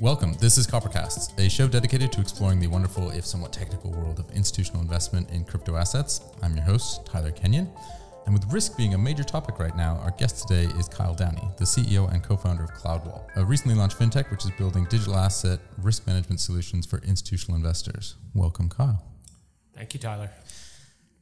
Welcome. This is Coppercasts, a show dedicated to exploring the wonderful, if somewhat technical, world of institutional investment in crypto assets. I'm your host, Tyler Kenyon. And with risk being a major topic right now, our guest today is Kyle Downey, the CEO and co founder of CloudWall, a recently launched fintech which is building digital asset risk management solutions for institutional investors. Welcome, Kyle. Thank you, Tyler.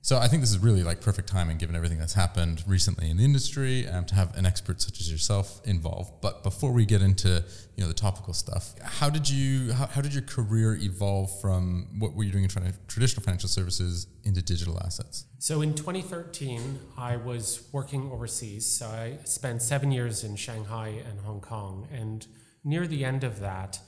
So I think this is really like perfect timing given everything that's happened recently in the industry um, to have an expert such as yourself involved. But before we get into you know the topical stuff, how did you how, how did your career evolve from what were you doing in traditional financial services into digital assets? So in 2013, I was working overseas. So I spent seven years in Shanghai and Hong Kong, and near the end of that,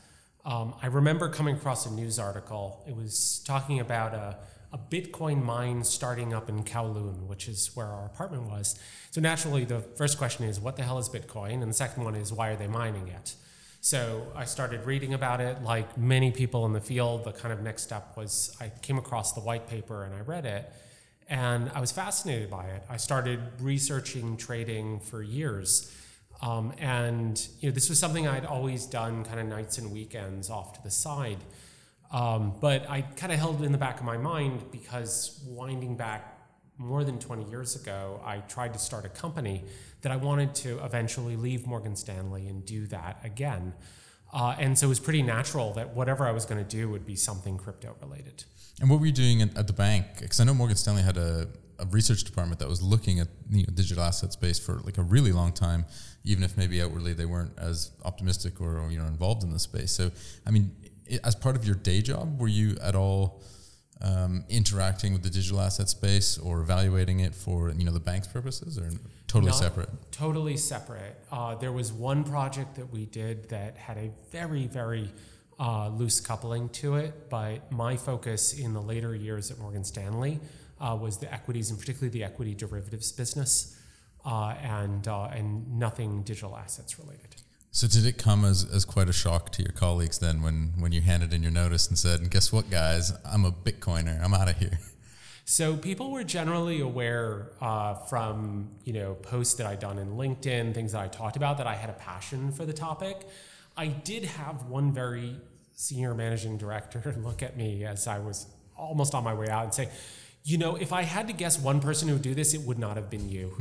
um, I remember coming across a news article. It was talking about a a Bitcoin mine starting up in Kowloon, which is where our apartment was. So naturally, the first question is, what the hell is Bitcoin? And the second one is, why are they mining it? So I started reading about it. Like many people in the field, the kind of next step was I came across the white paper and I read it. And I was fascinated by it. I started researching trading for years. Um, and you know, this was something I'd always done kind of nights and weekends off to the side. Um, but I kind of held it in the back of my mind because winding back more than 20 years ago, I tried to start a company that I wanted to eventually leave Morgan Stanley and do that again. Uh, and so it was pretty natural that whatever I was going to do would be something crypto related. And what were you doing at, the bank? Because I know Morgan Stanley had a, a, research department that was looking at you know, digital asset space for like a really long time, even if maybe outwardly they weren't as optimistic or, or you know involved in the space. So I mean, as part of your day job, were you at all um, interacting with the digital asset space or evaluating it for you know the bank's purposes, or totally Not separate? Totally separate. Uh, there was one project that we did that had a very very uh, loose coupling to it, but my focus in the later years at Morgan Stanley uh, was the equities and particularly the equity derivatives business, uh, and uh, and nothing digital assets related. So did it come as, as quite a shock to your colleagues then when, when you handed in your notice and said, guess what, guys, I'm a Bitcoiner, I'm out of here. So people were generally aware uh, from you know posts that I'd done in LinkedIn, things that I talked about, that I had a passion for the topic. I did have one very senior managing director look at me as I was almost on my way out and say, you know, if I had to guess one person who would do this, it would not have been you.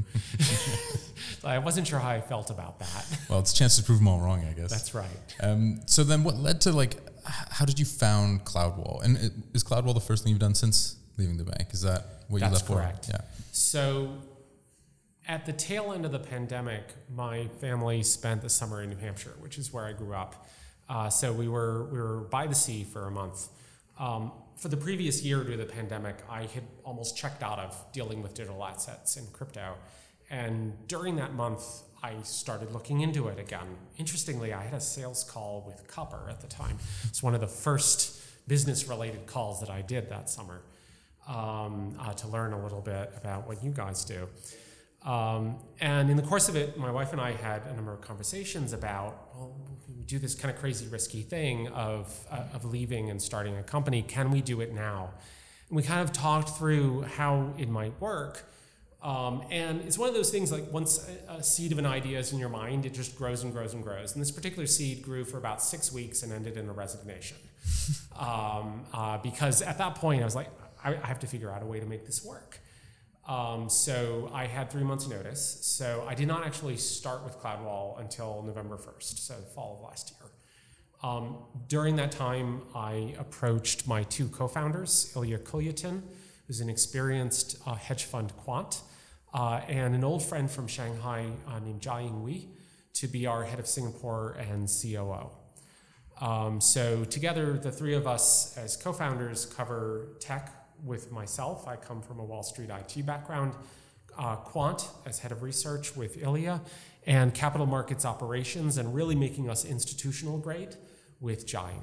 I wasn't sure how I felt about that. Well, it's a chance to prove them all wrong, I guess. That's right. Um, so then, what led to like? How did you found CloudWall? And is CloudWall the first thing you've done since leaving the bank? Is that what That's you left correct. for? Yeah. So, at the tail end of the pandemic, my family spent the summer in New Hampshire, which is where I grew up. Uh, so we were we were by the sea for a month. Um, for the previous year due to the pandemic, I had almost checked out of dealing with digital assets and crypto. And during that month, I started looking into it again. Interestingly, I had a sales call with Copper at the time. It's one of the first business related calls that I did that summer um, uh, to learn a little bit about what you guys do. Um, and in the course of it, my wife and I had a number of conversations about, well, we do this kind of crazy, risky thing of, uh, of leaving and starting a company. Can we do it now? And we kind of talked through how it might work. Um, and it's one of those things like once a, a, seed of an idea is in your mind, it just grows and grows and grows. And this particular seed grew for about six weeks and ended in a resignation. um, uh, because at that point, I was like, I, I have to figure out a way to make this work. Um, so I had three months' notice. So I did not actually start with CloudWall until November 1st, so fall of last year. Um, during that time, I approached my two co founders, Ilya Kulyatin, who's an experienced uh, hedge fund quant, uh, and an old friend from Shanghai uh, named Jiaying Wei, to be our head of Singapore and COO. Um, so, together, the three of us as co founders cover tech, with myself. I come from a Wall Street IT background, uh, quant as head of research with Ilya, and capital markets operations, and really making us institutional grade with Jai.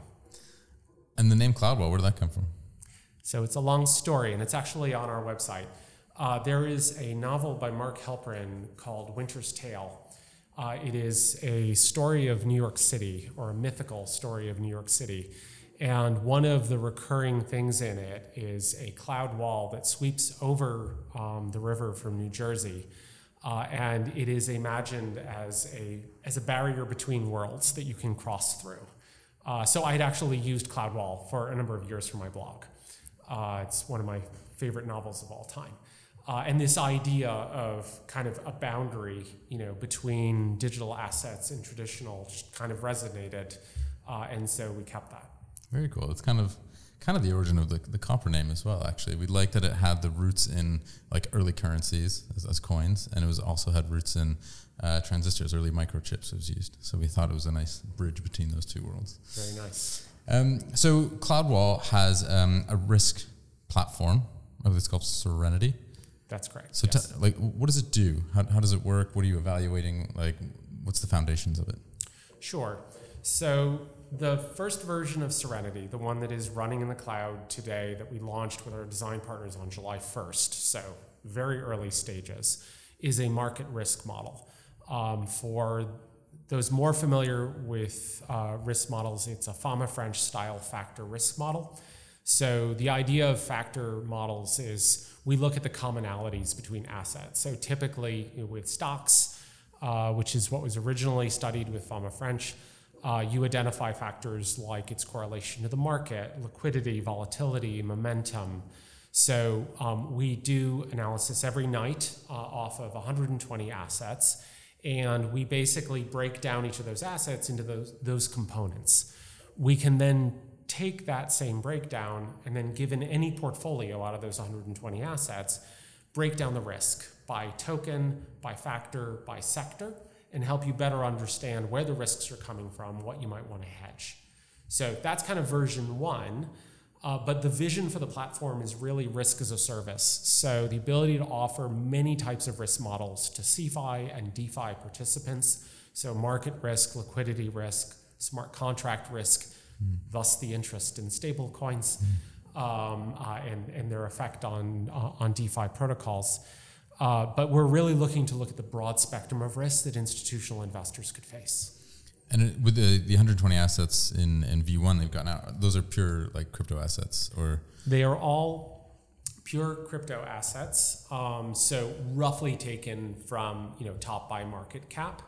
And the name CloudWall, where did that come from? So it's a long story, and it's actually on our website. Uh, there is a novel by Mark Helprin called Winter's Tale. Uh, it is a story of New York City, or a mythical story of New York City. And one of the recurring things in it is a cloud wall that sweeps over um, the river from New Jersey. Uh, and it is imagined as a, as a barrier between worlds that you can cross through. Uh, so I had actually used CloudWall for a number of years for my blog. Uh, it's one of my favorite novels of all time. Uh, and this idea of kind of a boundary, you know, between digital assets and traditional just kind of resonated, uh, and so we kept that. Very cool. It's kind of kind of the origin of the, the copper name as well. Actually, we liked that it had the roots in like early currencies as, as coins, and it was also had roots in uh, transistors, early microchips was used. So we thought it was a nice bridge between those two worlds. Very nice. Um, so CloudWall has um, a risk platform. I it's called Serenity. That's correct. So, yes. t- like, what does it do? How, how does it work? What are you evaluating? Like, what's the foundations of it? Sure. So, the first version of Serenity, the one that is running in the cloud today, that we launched with our design partners on July 1st, so very early stages, is a market risk model. Um, for those more familiar with uh, risk models, it's a Fama French style factor risk model. So, the idea of factor models is we look at the commonalities between assets. So typically you know, with stocks, uh, which is what was originally studied with Fama French, uh, you identify factors like its correlation to the market, liquidity, volatility, momentum. So um, we do analysis every night uh, off of 120 assets, and we basically break down each of those assets into those, those components. We can then take that same breakdown and then given any portfolio out of those 120 assets, break down the risk by token, by factor, by sector, and help you better understand where the risks are coming from, what you might want to hedge. So that's kind of version one. Uh, but the vision for the platform is really risk as a service. So the ability to offer many types of risk models to CeFi and DeFi participants. So market risk, liquidity risk, smart contract risk, mm. thus the interest in stable coins mm. um, uh, and, and their effect on, uh, on DeFi protocols. Uh, but we're really looking to look at the broad spectrum of risks that institutional investors could face. And with the, the 120 assets in, in V1 they've got now, those are pure like crypto assets or? They are all pure crypto assets. Um, so roughly taken from you know top by market cap,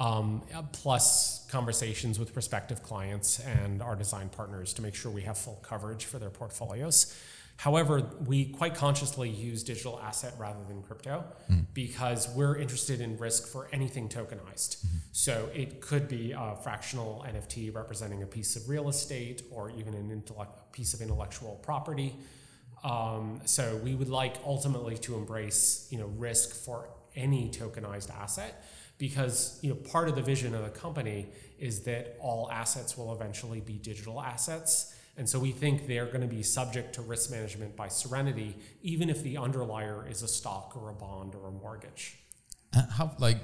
um, plus conversations with prospective clients and our design partners to make sure we have full coverage for their portfolios. However, we quite consciously use digital asset rather than crypto mm. because we're interested in risk for anything tokenized. Mm-hmm. So it could be a fractional NFT representing a piece of real estate or even an intellect, piece of intellectual property. Um, so we would like ultimately to embrace you know risk for any tokenized asset because you know part of the vision of the company is that all assets will eventually be digital assets. And so we think they're going to be subject to risk management by Serenity, even if the underlier is a stock or a bond or a mortgage. Uh, how like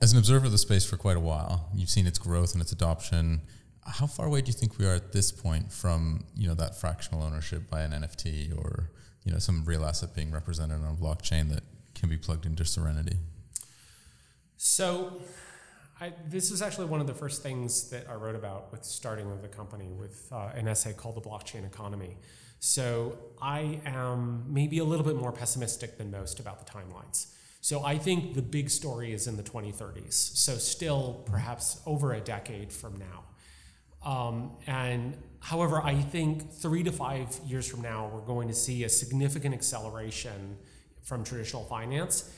as an observer of the space for quite a while, you've seen its growth and its adoption how far away do you think we are at this point from you know that fractional ownership by an NFT or you know some real asset being represented on a blockchain that can be plugged into Serenity? So, I, this is actually one of the first things that I wrote about with starting of the company with uh, an essay called "The Blockchain Economy." So I am maybe a little bit more pessimistic than most about the timelines. So I think the big story is in the 2030s. So still perhaps over a decade from now. Um, and however, I think three to five years from now, we're going to see a significant acceleration from traditional finance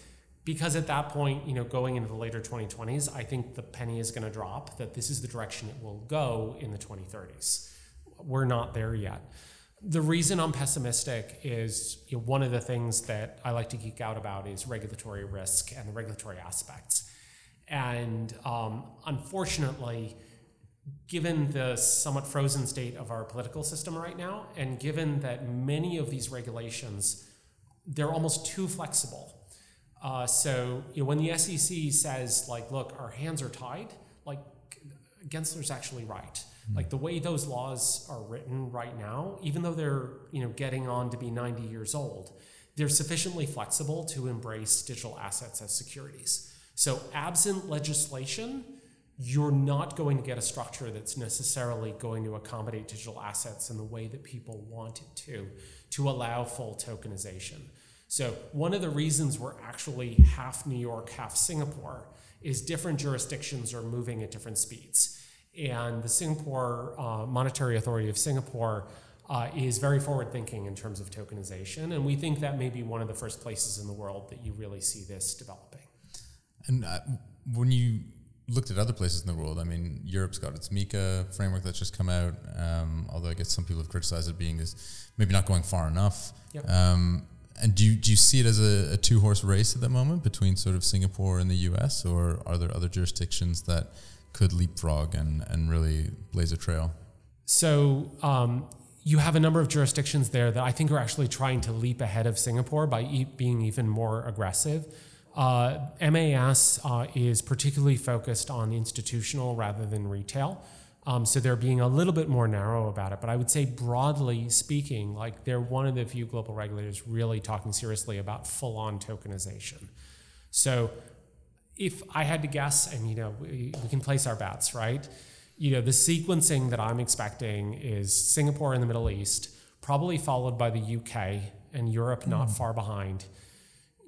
because at that point, you know, going into the later 2020s, I think the penny is going to drop that this is the direction it will go in the 2030s. We're not there yet. The reason I'm pessimistic is you know, one of the things that I like to geek out about is regulatory risk and the regulatory aspects. And um, unfortunately, given the somewhat frozen state of our political system right now, and given that many of these regulations, they're almost too flexible. Uh, so you know, when the SEC says, like, look, our hands are tied, like Gensler's actually right. Mm-hmm. Like the way those laws are written right now, even though they're you know getting on to be 90 years old, they're sufficiently flexible to embrace digital assets as securities. So absent legislation, you're not going to get a structure that's necessarily going to accommodate digital assets in the way that people want it to, to allow full tokenization. So, one of the reasons we're actually half New York, half Singapore is different jurisdictions are moving at different speeds. And the Singapore uh, Monetary Authority of Singapore uh, is very forward thinking in terms of tokenization. And we think that may be one of the first places in the world that you really see this developing. And uh, when you looked at other places in the world, I mean, Europe's got its MiCA framework that's just come out, um, although I guess some people have criticized it being is maybe not going far enough. Yep. Um, and do you, do you see it as a, a two horse race at the moment between sort of Singapore and the US, or are there other jurisdictions that could leapfrog and, and really blaze a trail? So um, you have a number of jurisdictions there that I think are actually trying to leap ahead of Singapore by e- being even more aggressive. Uh, MAS uh, is particularly focused on institutional rather than retail. Um, so they're being a little bit more narrow about it. But I would say, broadly speaking, like they're one of the few global regulators really talking seriously about full on tokenization. So if I had to guess, and you know, we, we can place our bets, right? You know, the sequencing that I'm expecting is Singapore in the Middle East, probably followed by the UK and Europe not mm. far behind,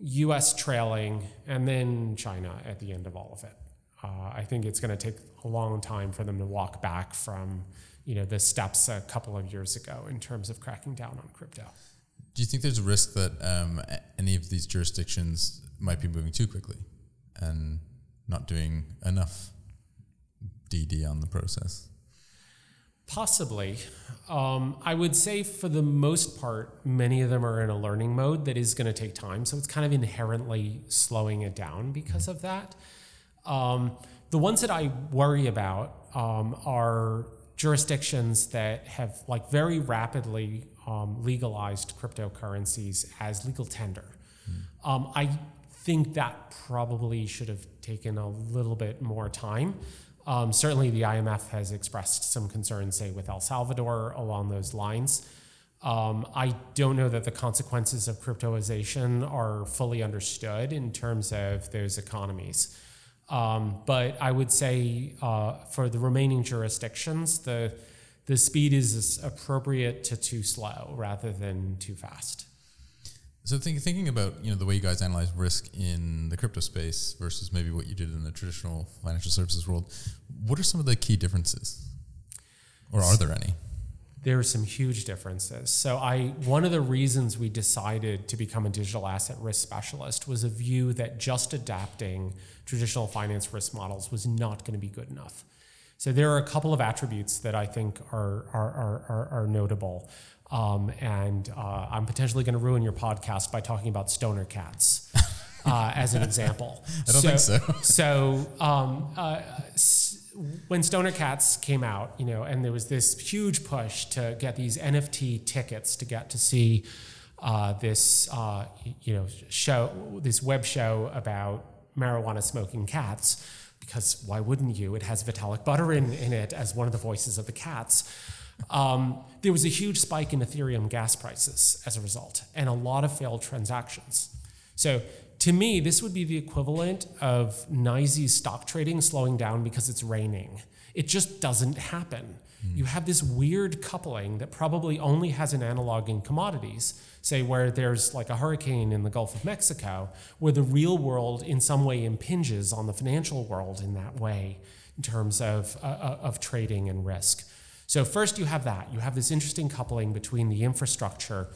US trailing, and then China at the end of all of it. Uh, I think it's going to take a long time for them to walk back from you know the steps a couple of years ago in terms of cracking down on crypto. Do you think there's a risk that um, any of these jurisdictions might be moving too quickly and not doing enough DD on the process? Possibly. Um, I would say for the most part, many of them are in a learning mode that is going to take time. So it's kind of inherently slowing it down because of that. Um, the ones that I worry about um, are jurisdictions that have like very rapidly um, legalized cryptocurrencies as legal tender. Mm. Um, I think that probably should have taken a little bit more time. Um, certainly, the IMF has expressed some concerns, say, with El Salvador along those lines. Um, I don't know that the consequences of cryptoization are fully understood in terms of those economies. Um, but I would say uh, for the remaining jurisdictions, the the speed is appropriate to too slow rather than too fast. So think, thinking about you know the way you guys analyze risk in the crypto space versus maybe what you did in the traditional financial services world, what are some of the key differences, or are there any? There are some huge differences. So I one of the reasons we decided to become a digital asset risk specialist was a view that just adapting traditional finance risk models was not going to be good enough. So there are a couple of attributes that I think are are are, are, notable. Um, and uh, I'm potentially going to ruin your podcast by talking about stoner cats uh, as an example. I don't so, think so. so um, uh, when Stoner Cats came out, you know, and there was this huge push to get these NFT tickets to get to see uh, this, uh, you know, show, this web show about marijuana smoking cats, because why wouldn't you? It has Vitalik Buterin in it as one of the voices of the cats. Um, there was a huge spike in Ethereum gas prices as a result, and a lot of failed transactions. So to me, this would be the equivalent of NYSE stock trading slowing down because it's raining. It just doesn't happen. Mm. You have this weird coupling that probably only has an analog in commodities, say where there's like a hurricane in the Gulf of Mexico, where the real world in some way impinges on the financial world in that way in terms of, uh, uh of trading and risk. So, first, you have that. You have this interesting coupling between the infrastructure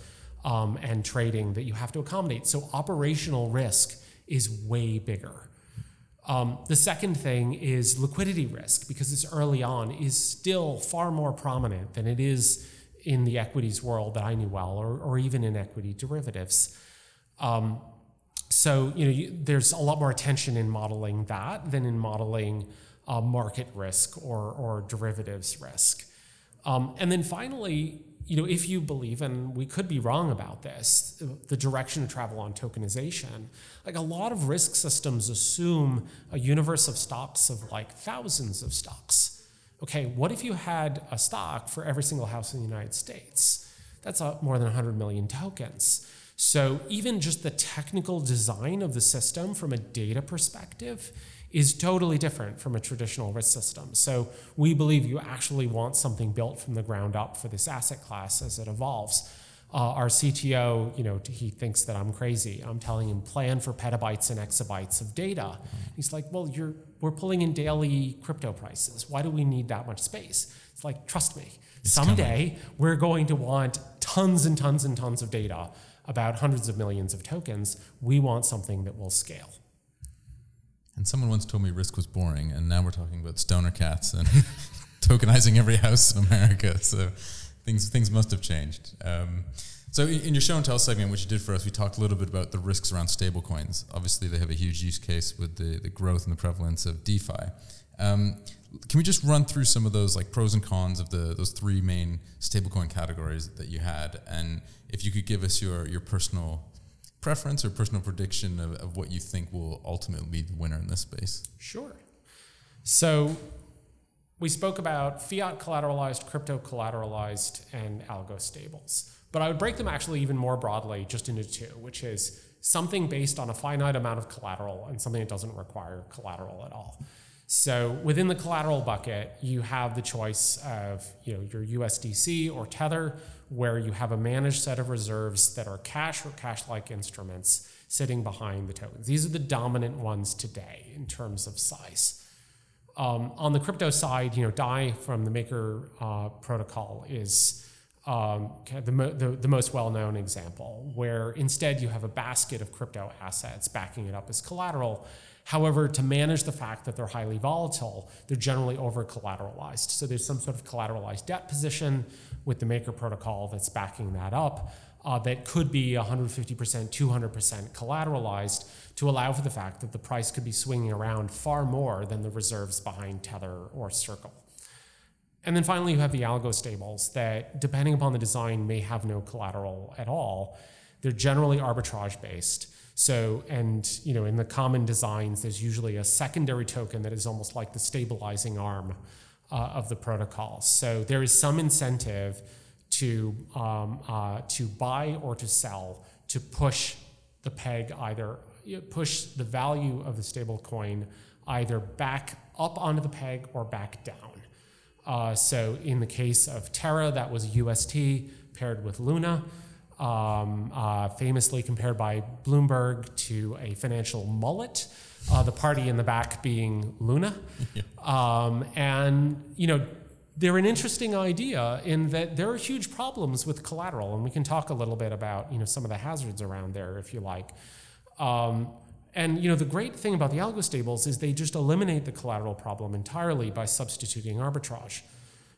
um, and trading that you have to accommodate. So operational risk is way bigger. Um, the second thing is liquidity risk because it's early on is still far more prominent than it is in the equities world that I knew well, or, or even in equity derivatives. Um, so you know, you, there's a lot more attention in modeling that than in modeling uh, market risk or, or derivatives risk. Um, and then finally, you know, if you believe, and we could be wrong about this, the direction of travel on tokenization, like a lot of risk systems assume a universe of stocks of like thousands of stocks. Okay, what if you had a stock for every single house in the United States? That's more than 100 million tokens. So even just the technical design of the system from a data perspective is totally different from a traditional risk system. So we believe you actually want something built from the ground up for this asset class as it evolves. Uh, our CTO, you know, he thinks that I'm crazy. I'm telling him plan for petabytes and exabytes of data. He's like, well, you're we're pulling in daily crypto prices. Why do we need that much space? It's like, trust me, it's someday coming. we're going to want tons and tons and tons of data about hundreds of millions of tokens. We want something that will scale. And someone once told me risk was boring, and now we're talking about stoner cats and tokenizing every house in America. So things things must have changed. Um, so in your show and tell segment, which you did for us, we talked a little bit about the risks around stablecoins. Obviously, they have a huge use case with the, the growth and the prevalence of DeFi. Um, can we just run through some of those like pros and cons of the those three main stablecoin categories that you had, and if you could give us your your personal preference or personal prediction of, of what you think will ultimately be the winner in this space? Sure. So we spoke about fiat collateralized, crypto collateralized, and algo stables. But I would break them actually even more broadly just into two, which is something based on a finite amount of collateral and something that doesn't require collateral at all. So within the collateral bucket, you have the choice of you know, your USDC or Tether, where you have a managed set of reserves that are cash or cash-like instruments sitting behind the tokens. These are the dominant ones today in terms of size. Um, on the crypto side, you know, DAI from the Maker uh, protocol is um, the, the, the, most well-known example, where instead you have a basket of crypto assets backing it up as collateral. However, to manage the fact that they're highly volatile, they're generally over-collateralized. So there's some sort of collateralized debt position with the Maker protocol that's backing that up uh, that could be 150%, 200% collateralized to allow for the fact that the price could be swinging around far more than the reserves behind Tether or Circle. And then finally, you have the algo stables that, depending upon the design, may have no collateral at all. They're generally arbitrage based. So, and you know, in the common designs, there's usually a secondary token that is almost like the stabilizing arm uh, of the protocol. So there is some incentive to um, uh, to buy or to sell to push the peg either push the value of the stable coin either back up onto the peg or back down. Uh, so in the case of Terra, that was UST paired with Luna, um, uh, famously compared by Bloomberg to a financial mullet. Uh, the party in the back being Luna, yeah. um, and you know they're an interesting idea in that there are huge problems with collateral, and we can talk a little bit about you know some of the hazards around there if you like. Um, and you know the great thing about the algo stables is they just eliminate the collateral problem entirely by substituting arbitrage.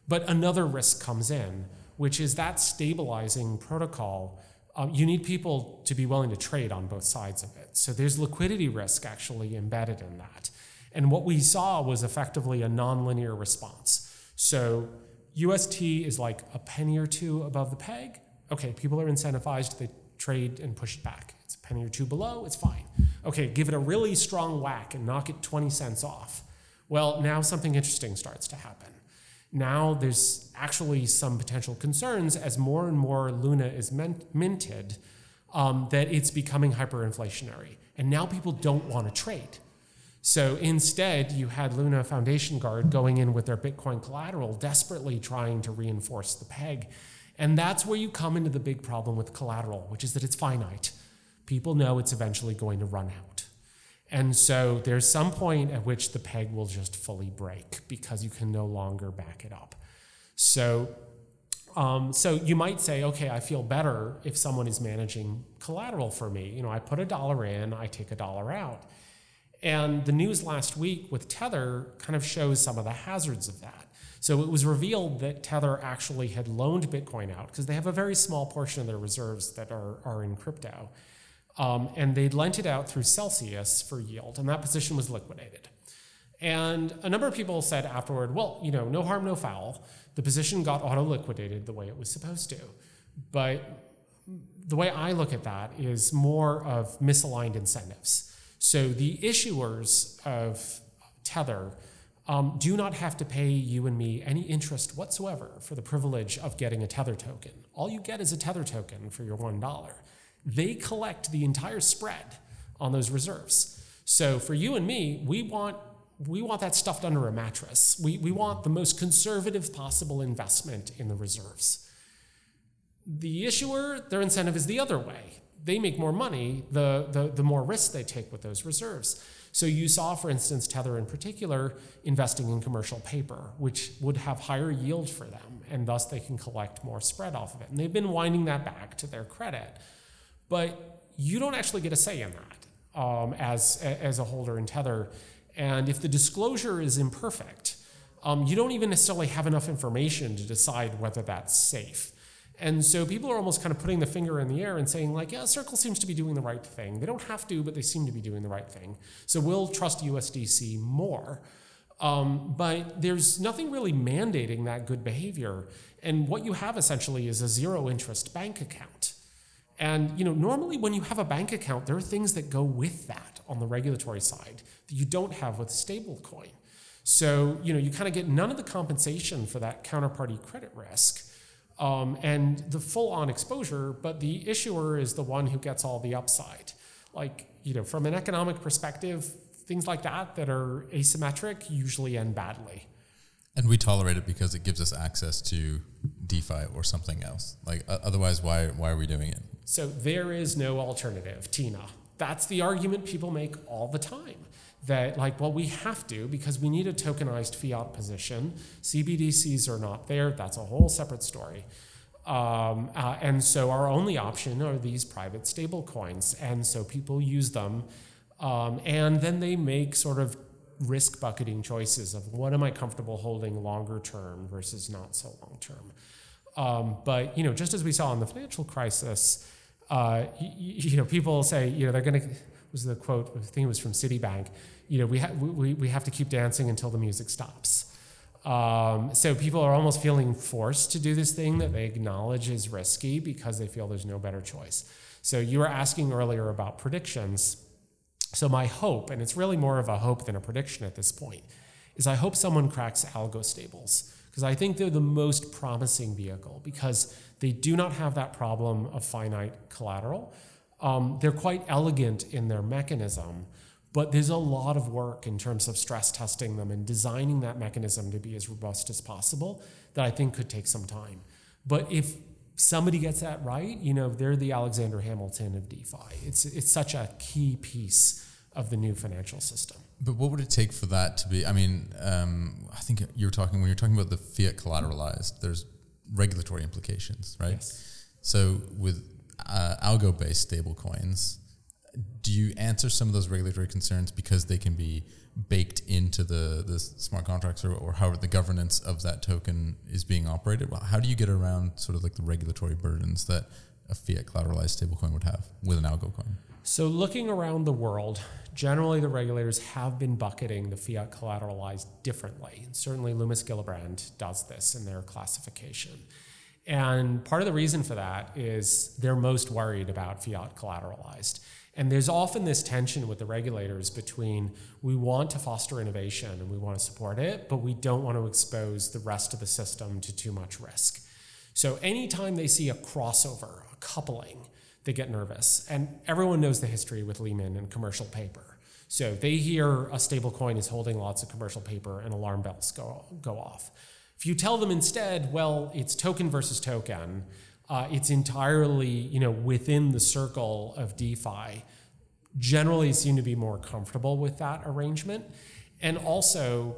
But another risk comes in, which is that stabilizing protocol. Um, you need people to be willing to trade on both sides of it. So there's liquidity risk actually embedded in that. And what we saw was effectively a nonlinear response. So UST is like a penny or two above the peg. Okay, people are incentivized, they trade and push it back. It's a penny or two below, it's fine. Okay, give it a really strong whack and knock it 20 cents off. Well, now something interesting starts to happen. Now there's actually some potential concerns as more and more Luna is minted um, that it's becoming hyperinflationary. And now people don't want to trade. So instead, you had Luna Foundation Guard going in with their Bitcoin collateral, desperately trying to reinforce the peg. And that's where you come into the big problem with collateral, which is that it's finite. People know it's eventually going to run out. And so there's some point at which the peg will just fully break because you can no longer back it up. So, um, so you might say, okay, I feel better if someone is managing collateral for me. You know, I put a dollar in, I take a dollar out. And the news last week with Tether kind of shows some of the hazards of that. So it was revealed that Tether actually had loaned Bitcoin out because they have a very small portion of their reserves that are, are in crypto. Um, and they'd lent it out through Celsius for yield, and that position was liquidated. And a number of people said afterward, well, you know, no harm, no foul. The position got auto liquidated the way it was supposed to. But the way I look at that is more of misaligned incentives. So the issuers of Tether um, do not have to pay you and me any interest whatsoever for the privilege of getting a Tether token. All you get is a Tether token for your $1. They collect the entire spread on those reserves. So for you and me, we want we want that stuffed under a mattress. We, we want the most conservative possible investment in the reserves. The issuer, their incentive is the other way. They make more money the, the, the more risk they take with those reserves. So you saw, for instance, Tether in particular investing in commercial paper, which would have higher yield for them, and thus they can collect more spread off of it. And they've been winding that back to their credit. But you don't actually get a say in that um, as, as a holder in Tether. And if the disclosure is imperfect, um, you don't even necessarily have enough information to decide whether that's safe. And so people are almost kind of putting the finger in the air and saying, like, yeah, Circle seems to be doing the right thing. They don't have to, but they seem to be doing the right thing. So we'll trust USDC more. Um, but there's nothing really mandating that good behavior. And what you have essentially is a zero interest bank account. And you know, normally when you have a bank account, there are things that go with that on the regulatory side that you don't have with stablecoin. So you know, you kind of get none of the compensation for that counterparty credit risk um, and the full on exposure, but the issuer is the one who gets all the upside. Like, you know, from an economic perspective, things like that that are asymmetric usually end badly. And we tolerate it because it gives us access to DeFi or something else. Like, otherwise, why, why are we doing it? So there is no alternative, Tina. That's the argument people make all the time that like well we have to because we need a tokenized fiat position. Cbdc's are not there. That's a whole separate story. Um, uh, and so our only option are these private stable coins and so people use them. Um, and then they make sort of risk bucketing choices of what am i comfortable holding longer term versus not so long term. Um, but you know just as we saw in the financial crisis uh, you, you know people say you know they're going to was the quote, I think it was from Citibank, you know, we, ha- we, we have to keep dancing until the music stops. Um, so people are almost feeling forced to do this thing that they acknowledge is risky because they feel there's no better choice. So you were asking earlier about predictions. So my hope, and it's really more of a hope than a prediction at this point, is I hope someone cracks algo stables because I think they're the most promising vehicle because they do not have that problem of finite collateral. Um, they're quite elegant in their mechanism, but there's a lot of work in terms of stress testing them and designing that mechanism to be as robust as possible that I think could take some time. But if somebody gets that right, you know, they're the Alexander Hamilton of DeFi. It's, it's such a key piece of the new financial system. But what would it take for that to be? I mean, um, I think you're talking when you're talking about the fiat collateralized. There's regulatory implications, right? Yes. So with uh, algo-based stablecoins, do you answer some of those regulatory concerns because they can be baked into the, the smart contracts or, or how the governance of that token is being operated? Well, how do you get around sort of like the regulatory burdens that a fiat collateralized stablecoin would have with an algo coin? So, looking around the world, generally the regulators have been bucketing the fiat collateralized differently. And certainly, Lummis Gillibrand does this in their classification. And part of the reason for that is they're most worried about fiat collateralized. And there's often this tension with the regulators between we want to foster innovation and we want to support it, but we don't want to expose the rest of the system to too much risk. So anytime they see a crossover, a coupling, they get nervous. And everyone knows the history with Lehman and commercial paper. So they hear a stablecoin is holding lots of commercial paper and alarm bells go, go off. If you tell them instead, well, it's token versus token, uh, it's entirely you know within the circle of DeFi. Generally, seem to be more comfortable with that arrangement, and also,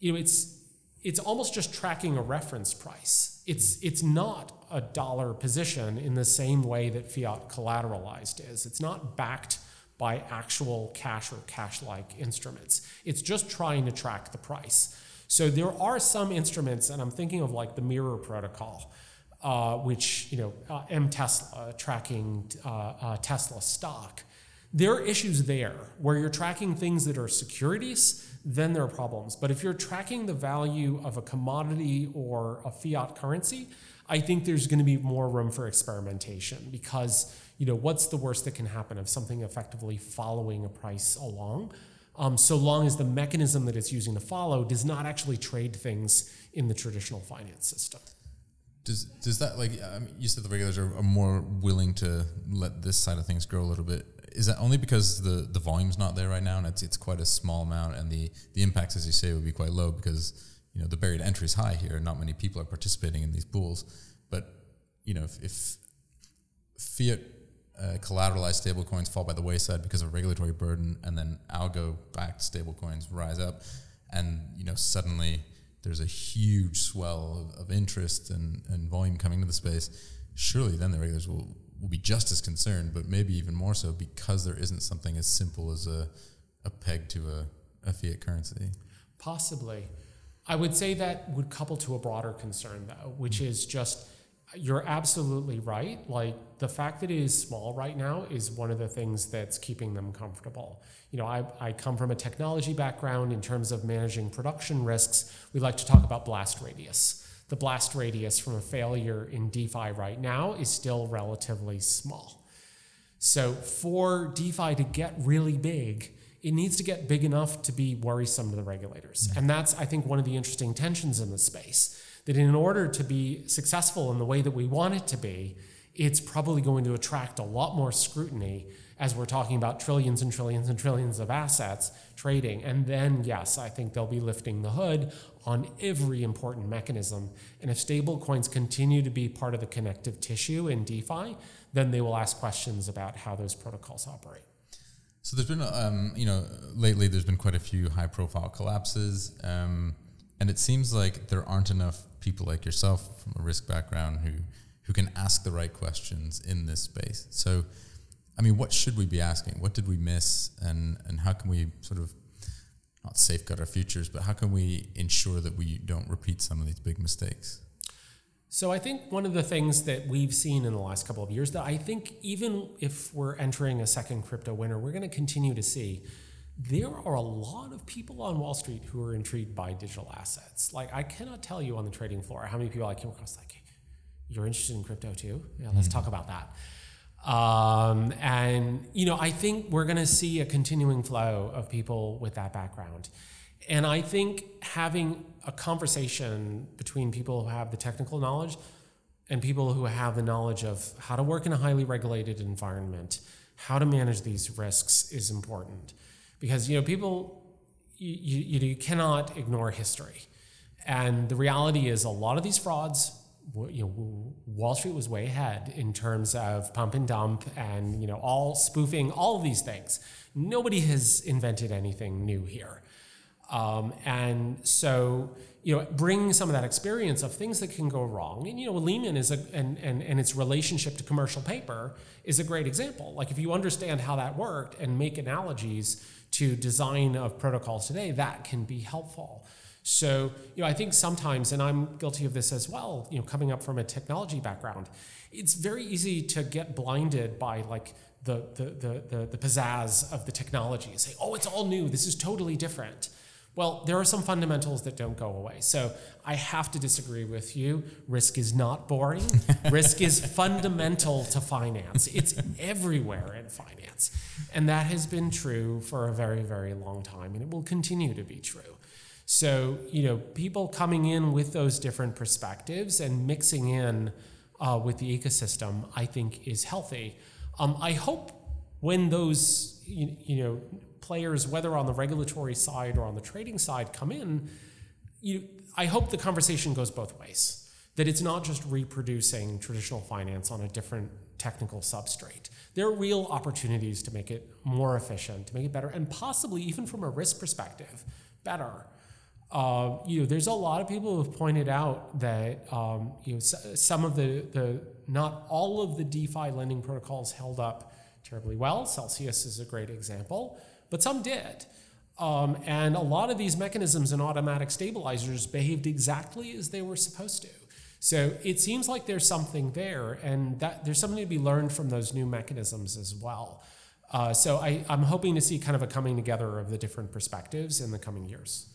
you know, it's it's almost just tracking a reference price. It's it's not a dollar position in the same way that fiat collateralized is. It's not backed by actual cash or cash-like instruments. It's just trying to track the price. So there are some instruments, and I'm thinking of like the Mirror protocol, uh, which you know uh, M Tesla tracking uh, uh, Tesla stock. There are issues there where you're tracking things that are securities. Then there are problems. But if you're tracking the value of a commodity or a fiat currency, I think there's going to be more room for experimentation because you know what's the worst that can happen of something effectively following a price along um, so long as the mechanism that it's using to follow does not actually trade things in the traditional finance system. Does does that like I mean, you said the regulators are, are, more willing to let this side of things grow a little bit? Is that only because the the volume's not there right now and it's it's quite a small amount and the the impacts as you say would be quite low because you know the barrier to entry is high here and not many people are participating in these pools. But you know, if, if fiat uh, collateralized stablecoins fall by the wayside because of regulatory burden, and then algo-backed stablecoins rise up, and you know suddenly there's a huge swell of, of interest and, and volume coming to the space. Surely, then the regulators will will be just as concerned, but maybe even more so because there isn't something as simple as a a peg to a, a fiat currency. Possibly. I would say that would couple to a broader concern, though, which mm-hmm. is just you're absolutely right. Like the fact that it is small right now is one of the things that's keeping them comfortable. You know, I, I come from a technology background in terms of managing production risks. We like to talk about blast radius. The blast radius from a failure in DeFi right now is still relatively small. So for DeFi to get really big, it needs to get big enough to be worrisome to the regulators. And that's, I think, one of the interesting tensions in the space that in order to be successful in the way that we want it to be, it's probably going to attract a lot more scrutiny as we're talking about trillions and trillions and trillions of assets trading. And then, yes, I think they'll be lifting the hood on every important mechanism. And if stablecoins continue to be part of the connective tissue in DeFi, then they will ask questions about how those protocols operate. So there's been, um, you know, lately there's been quite a few high-profile collapses, um, and it seems like there aren't enough people like yourself from a risk background who who can ask the right questions in this space. So, I mean, what should we be asking? What did we miss, and and how can we sort of not safeguard our futures, but how can we ensure that we don't repeat some of these big mistakes? So I think one of the things that we've seen in the last couple of years that I think even if we're entering a second crypto winter, we're going to continue to see there are a lot of people on Wall Street who are intrigued by digital assets. Like I cannot tell you on the trading floor how many people I came across like, you're interested in crypto too? Yeah, let's mm-hmm. talk about that. Um, and you know, I think we're going to see a continuing flow of people with that background. And I think having a conversation between people who have the technical knowledge and people who have the knowledge of how to work in a highly regulated environment, how to manage these risks is important because you know people you, you, you cannot ignore history and the reality is a lot of these frauds you know wall street was way ahead in terms of pump and dump and you know all spoofing all of these things. Nobody has invented anything new here. Um, and so you know bring some of that experience of things that can go wrong and you know lehman is a and, and and its relationship to commercial paper is a great example. Like if you understand how that worked and make analogies to design of protocols today, that can be helpful. So, you know, I think sometimes, and I'm guilty of this as well, you know, coming up from a technology background, it's very easy to get blinded by like the the the the, the pizzazz of the technology and say, oh, it's all new, this is totally different. Well, there are some fundamentals that don't go away. So I have to disagree with you. Risk is not boring. Risk is fundamental to finance. It's everywhere in finance. And that has been true for a very, very long time, and it will continue to be true. So, you know, people coming in with those different perspectives and mixing in uh, with the ecosystem, I think is healthy. Um, I hope when those, you, you know, players, whether on the regulatory side or on the trading side, come in, you, I hope the conversation goes both ways. That it's not just reproducing traditional finance on a different technical substrate. There are real opportunities to make it more efficient, to make it better, and possibly even from a risk perspective, better. Uh, you know, there's a lot of people who have pointed out that um, you know some of the the not all of the DeFi lending protocols held up terribly well. Celsius is a great example but some did. Um, and a lot of these mechanisms and automatic stabilizers behaved exactly as they were supposed to. So it seems like there's something there, and that there's something to be learned from those new mechanisms as well. Uh, so I, I'm hoping to see kind of a coming together of the different perspectives in the coming years.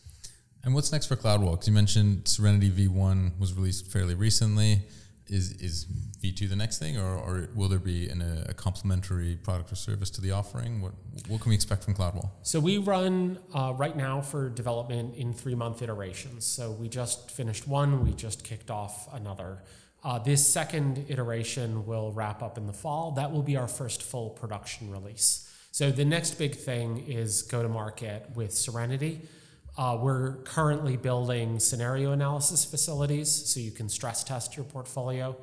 And what's next for CloudWall? Because you mentioned Serenity V1 was released fairly recently is is V2 the next thing, or, or will there be an, a, a complementary product or service to the offering? What what can we expect from Cloudwall? So we run uh, right now for development in three month iterations. So we just finished one, we just kicked off another. Uh, this second iteration will wrap up in the fall. That will be our first full production release. So the next big thing is go to market with Serenity. Uh, we're currently building scenario analysis facilities so you can stress test your portfolio.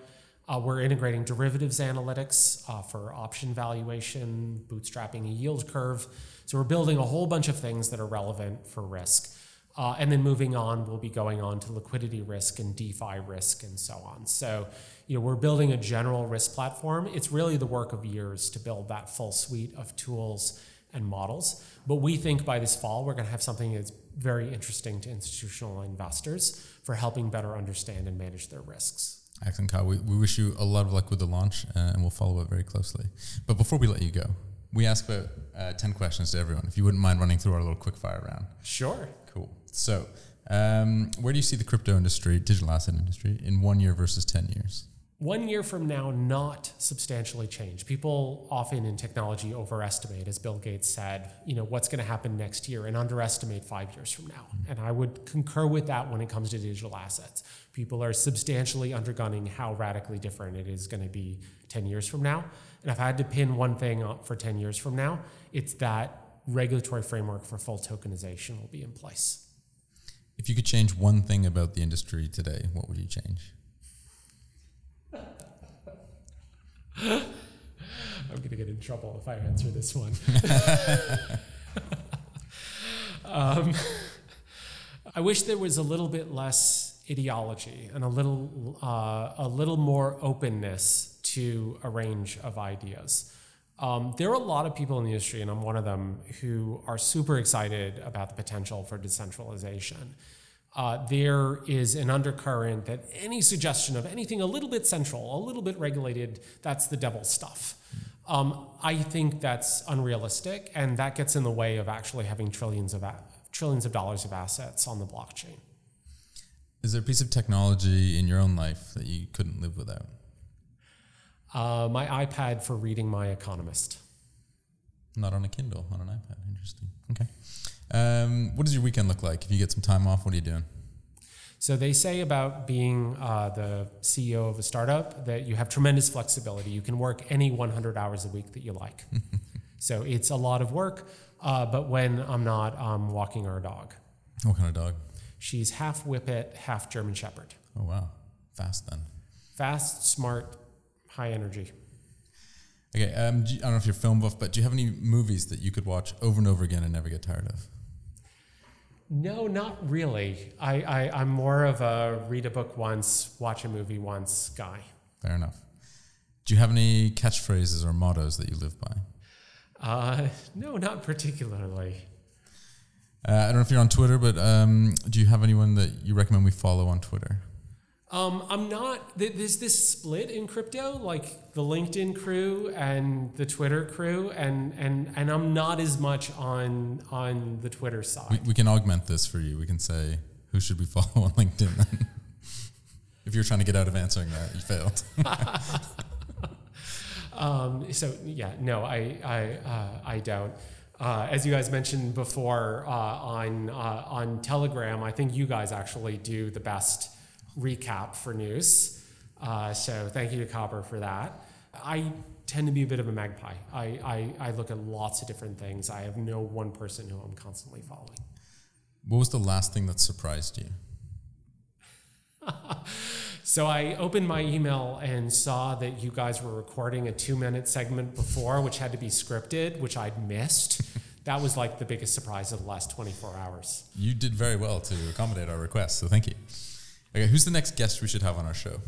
Uh, we're integrating derivatives analytics uh, for option valuation, bootstrapping a yield curve. So we're building a whole bunch of things that are relevant for risk. Uh, and then moving on, we'll be going on to liquidity risk and DeFi risk and so on. So, you know, we're building a general risk platform. It's really the work of years to build that full suite of tools and models. But we think by this fall, we're going to have something that's very interesting to institutional investors for helping better understand and manage their risks. Excellent, Kyle. We, we wish you a lot of luck with the launch uh, and we'll follow it very closely. But before we let you go, we ask about uh, 10 questions to everyone. If you wouldn't mind running through our little quick fire round. Sure. Cool. So, um, where do you see the crypto industry, digital asset industry, in one year versus 10 years? One year from now not substantially change. People often in technology overestimate, as Bill Gates said, you know, what's going to happen next year and underestimate five years from now. Mm-hmm. And I would concur with that when it comes to digital assets. People are substantially undergunning how radically different it is going to be 10 years from now. And if I had to pin one thing up for 10 years from now, it's that regulatory framework for full tokenization will be in place. If you could change one thing about the industry today, what would you change? I'm going to get in trouble if I answer this one. um, I wish there was a little bit less ideology and a little, uh, a little more openness to a range of ideas. Um, there are a lot of people in the industry, and I'm one of them, who are super excited about the potential for decentralization uh, there is an undercurrent that any suggestion of anything a little bit central, a little bit regulated, that's the devil stuff. Um, I think that's unrealistic, and that gets in the way of actually having trillions of trillions of dollars of assets on the blockchain. Is there a piece of technology in your own life that you couldn't live without? Uh, my iPad for reading My Economist. Not on a Kindle, on an iPad. Interesting. Okay. Um, what does your weekend look like? If you get some time off, what are you doing? So they say about being uh, the CEO of a startup that you have tremendous flexibility. You can work any 100 hours a week that you like. so it's a lot of work, uh, but when I'm not, I'm walking our dog. What kind of dog? She's half Whippet, half German Shepherd. Oh wow, fast then. Fast, smart, high energy. Okay, um, you, I don't know if you're film buff, but do you have any movies that you could watch over and over again and never get tired of? No, not really. I, I, I'm more of a read a book once, watch a movie once guy. Fair enough. Do you have any catchphrases or mottos that you live by? Uh, no, not particularly. Uh, I don't know if you're on Twitter, but um, do you have anyone that you recommend we follow on Twitter? Um, I'm not. There's this split in crypto, like the LinkedIn crew and the Twitter crew, and and and I'm not as much on on the Twitter side. We, we can augment this for you. We can say who should we follow on LinkedIn then. if you're trying to get out of answering that, you failed. um, so yeah, no, I I uh, I don't. Uh, as you guys mentioned before uh, on uh, on Telegram, I think you guys actually do the best recap for news. Uh, so thank you to Copper for that. I tend to be a bit of a magpie. I, I, I look at lots of different things. I have no one person who I'm constantly following. What was the last thing that surprised you? so I opened my email and saw that you guys were recording a two minute segment before, which had to be scripted, which I'd missed. that was like the biggest surprise of the last 24 hours. You did very well to accommodate our request, so thank you. Okay, who's the next guest we should have on our show?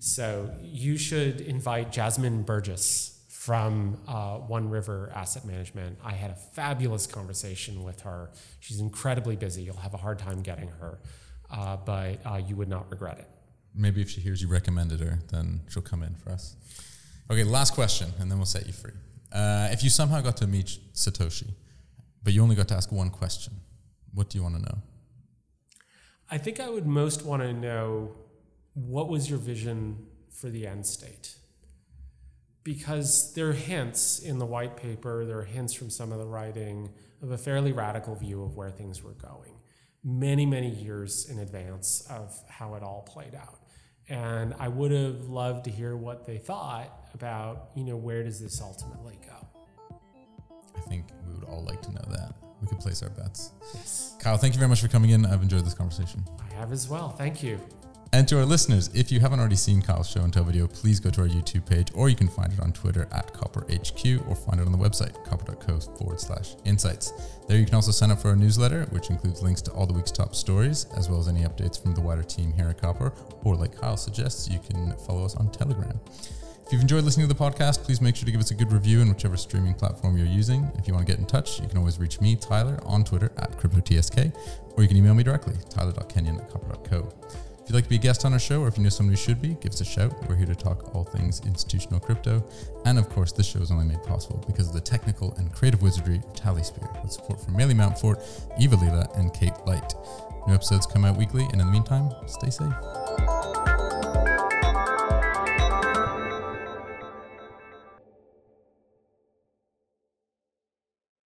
So you should invite Jasmine Burgess from uh, One River Asset Management. I had a fabulous conversation with her. She's incredibly busy. You'll have a hard time getting her, uh, but uh, you would not regret it. Maybe if she hears you recommended her, then she'll come in for us. Okay, last question, and then we'll set you free. Uh, if you somehow got to meet Satoshi, but you only got to ask one question, what do you want to know? I think I would most want to know what was your vision for the end state? Because there are hints in the white paper, there are hints from some of the writing of a fairly radical view of where things were going, many, many years in advance of how it all played out. And I would have loved to hear what they thought about, you know, where does this ultimately go? I think we would all like to know that we could place our bets. Yes. Kyle, thank you very much for coming in. I've enjoyed this conversation. I have as well. Thank you. And to our listeners, if you haven't already seen Kyle's show and tell video, please go to our YouTube page or you can find it on Twitter at CopperHQ or find it on the website, copper.co forward slash insights. There you can also sign up for our newsletter, which includes links to all the week's top stories, as well as any updates from the wider team here at Copper. Or, like Kyle suggests, you can follow us on Telegram. If you've enjoyed listening to the podcast, please make sure to give us a good review in whichever streaming platform you're using. If you want to get in touch, you can always reach me, Tyler, on Twitter at CryptoTSK, or you can email me directly, tyler.kenyon at copper.co. If you'd like to be a guest on our show, or if you know someone who should be, give us a shout. We're here to talk all things institutional crypto. And of course, this show is only made possible because of the technical and creative wizardry of Tallyspear, with support from Maley Mountfort, Eva Lila, and Kate Light. New episodes come out weekly, and in the meantime, stay safe.